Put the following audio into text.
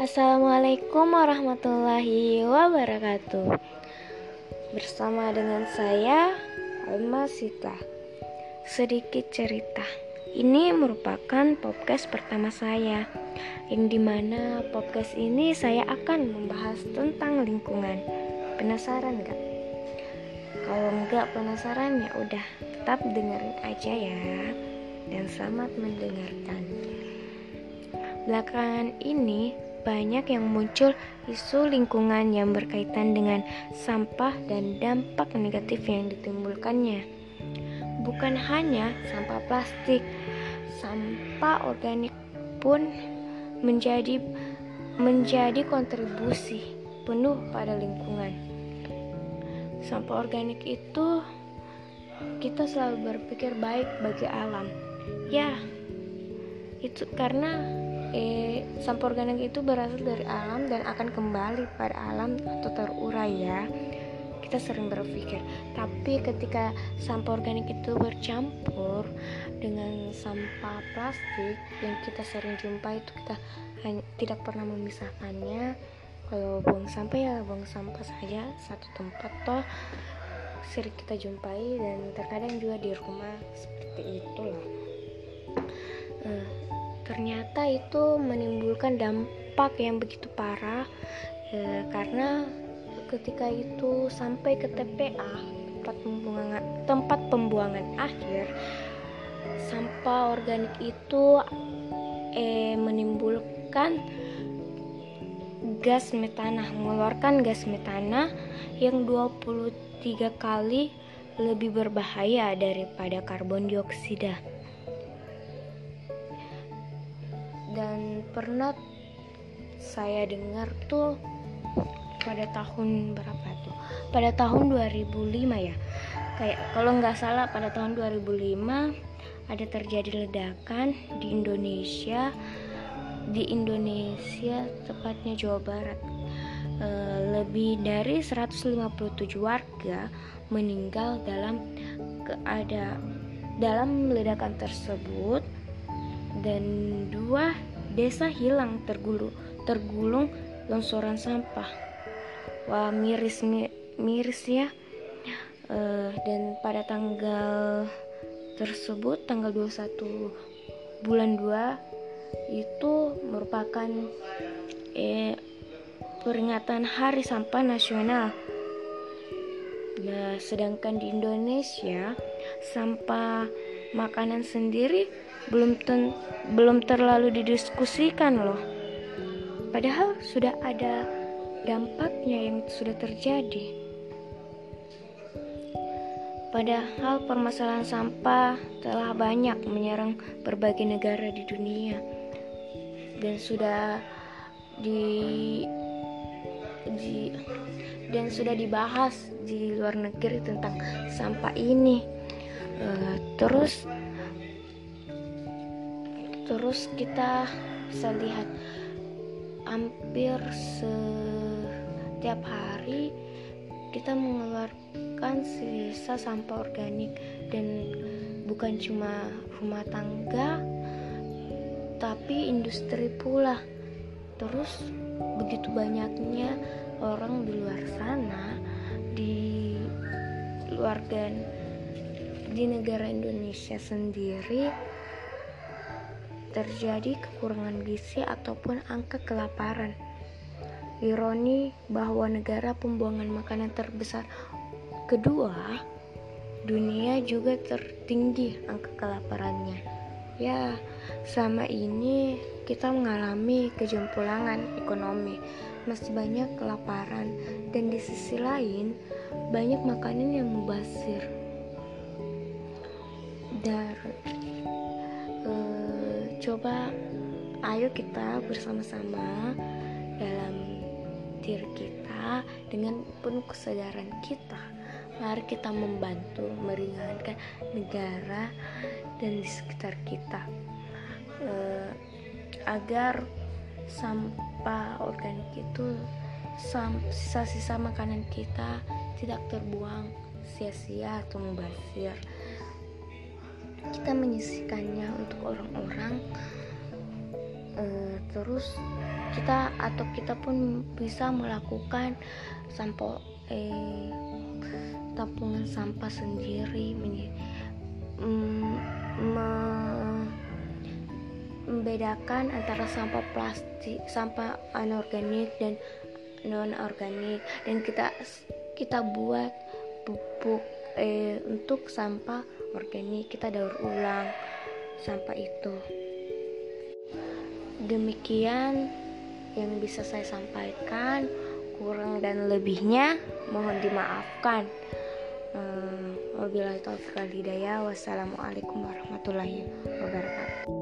Assalamualaikum warahmatullahi wabarakatuh. Bersama dengan saya Alma Sita. Sedikit cerita. Ini merupakan podcast pertama saya Yang di mana podcast ini saya akan membahas tentang lingkungan. Penasaran gak? Kalau enggak penasaran ya udah tetap dengerin aja ya. Dan selamat mendengarkan. Belakangan ini banyak yang muncul isu lingkungan yang berkaitan dengan sampah dan dampak negatif yang ditimbulkannya. Bukan hanya sampah plastik, sampah organik pun menjadi menjadi kontribusi penuh pada lingkungan. Sampah organik itu kita selalu berpikir baik bagi alam. Ya, itu karena eh, sampah organik itu berasal dari alam dan akan kembali pada alam atau terurai ya. Kita sering berpikir tapi ketika sampah organik itu bercampur dengan sampah plastik yang kita sering jumpai itu kita hanya, tidak pernah memisahkannya. Kalau buang sampah ya buang sampah saja satu tempat toh sering kita jumpai dan terkadang juga di rumah seperti itulah. Uh, ternyata itu menimbulkan dampak yang begitu parah ya, karena ketika itu sampai ke TPA tempat pembuangan tempat pembuangan akhir sampah organik itu eh, menimbulkan gas metana mengeluarkan gas metana yang 23 kali lebih berbahaya daripada karbon dioksida. Dan pernah saya dengar tuh pada tahun berapa tuh? Pada tahun 2005 ya. Kayak kalau nggak salah pada tahun 2005 ada terjadi ledakan di Indonesia di Indonesia tepatnya Jawa Barat. E, lebih dari 157 warga meninggal dalam keadaan dalam ledakan tersebut dan dua desa hilang tergulung tergulung longsoran sampah. Wah miris miris ya. Uh, dan pada tanggal tersebut tanggal 21 bulan 2 itu merupakan eh, peringatan Hari Sampah Nasional. Nah, sedangkan di Indonesia sampah makanan sendiri belum ten, belum terlalu didiskusikan loh. Padahal sudah ada dampaknya yang sudah terjadi. Padahal permasalahan sampah telah banyak menyerang berbagai negara di dunia dan sudah di, di dan sudah dibahas di luar negeri tentang sampah ini. Uh, terus terus kita bisa lihat hampir setiap hari kita mengeluarkan sisa sampah organik. Dan bukan cuma rumah tangga tapi industri pula. Terus begitu banyaknya orang di luar sana di luar dan di negara Indonesia sendiri terjadi kekurangan gizi ataupun angka kelaparan. Ironi bahwa negara pembuangan makanan terbesar kedua dunia juga tertinggi angka kelaparannya. Ya, sama ini kita mengalami kejempulangan ekonomi, masih banyak kelaparan dan di sisi lain banyak makanan yang mubazir. Dan coba ayo kita bersama-sama dalam diri kita dengan penuh kesadaran kita. Mari kita membantu meringankan negara dan di sekitar kita. Uh, agar sampah organik itu sisa-sisa makanan kita tidak terbuang sia-sia atau mubazir kita menyisikannya untuk orang-orang uh, terus kita atau kita pun bisa melakukan sampel eh, tampungan sampah sendiri mm, membedakan antara sampah plastik, sampah anorganik dan non organik dan kita kita buat pupuk eh, untuk sampah organik kita daur ulang sampah itu demikian yang bisa saya sampaikan kurang dan lebihnya mohon dimaafkan Wabillahi taufiq wal hidayah. Wassalamualaikum warahmatullahi wabarakatuh.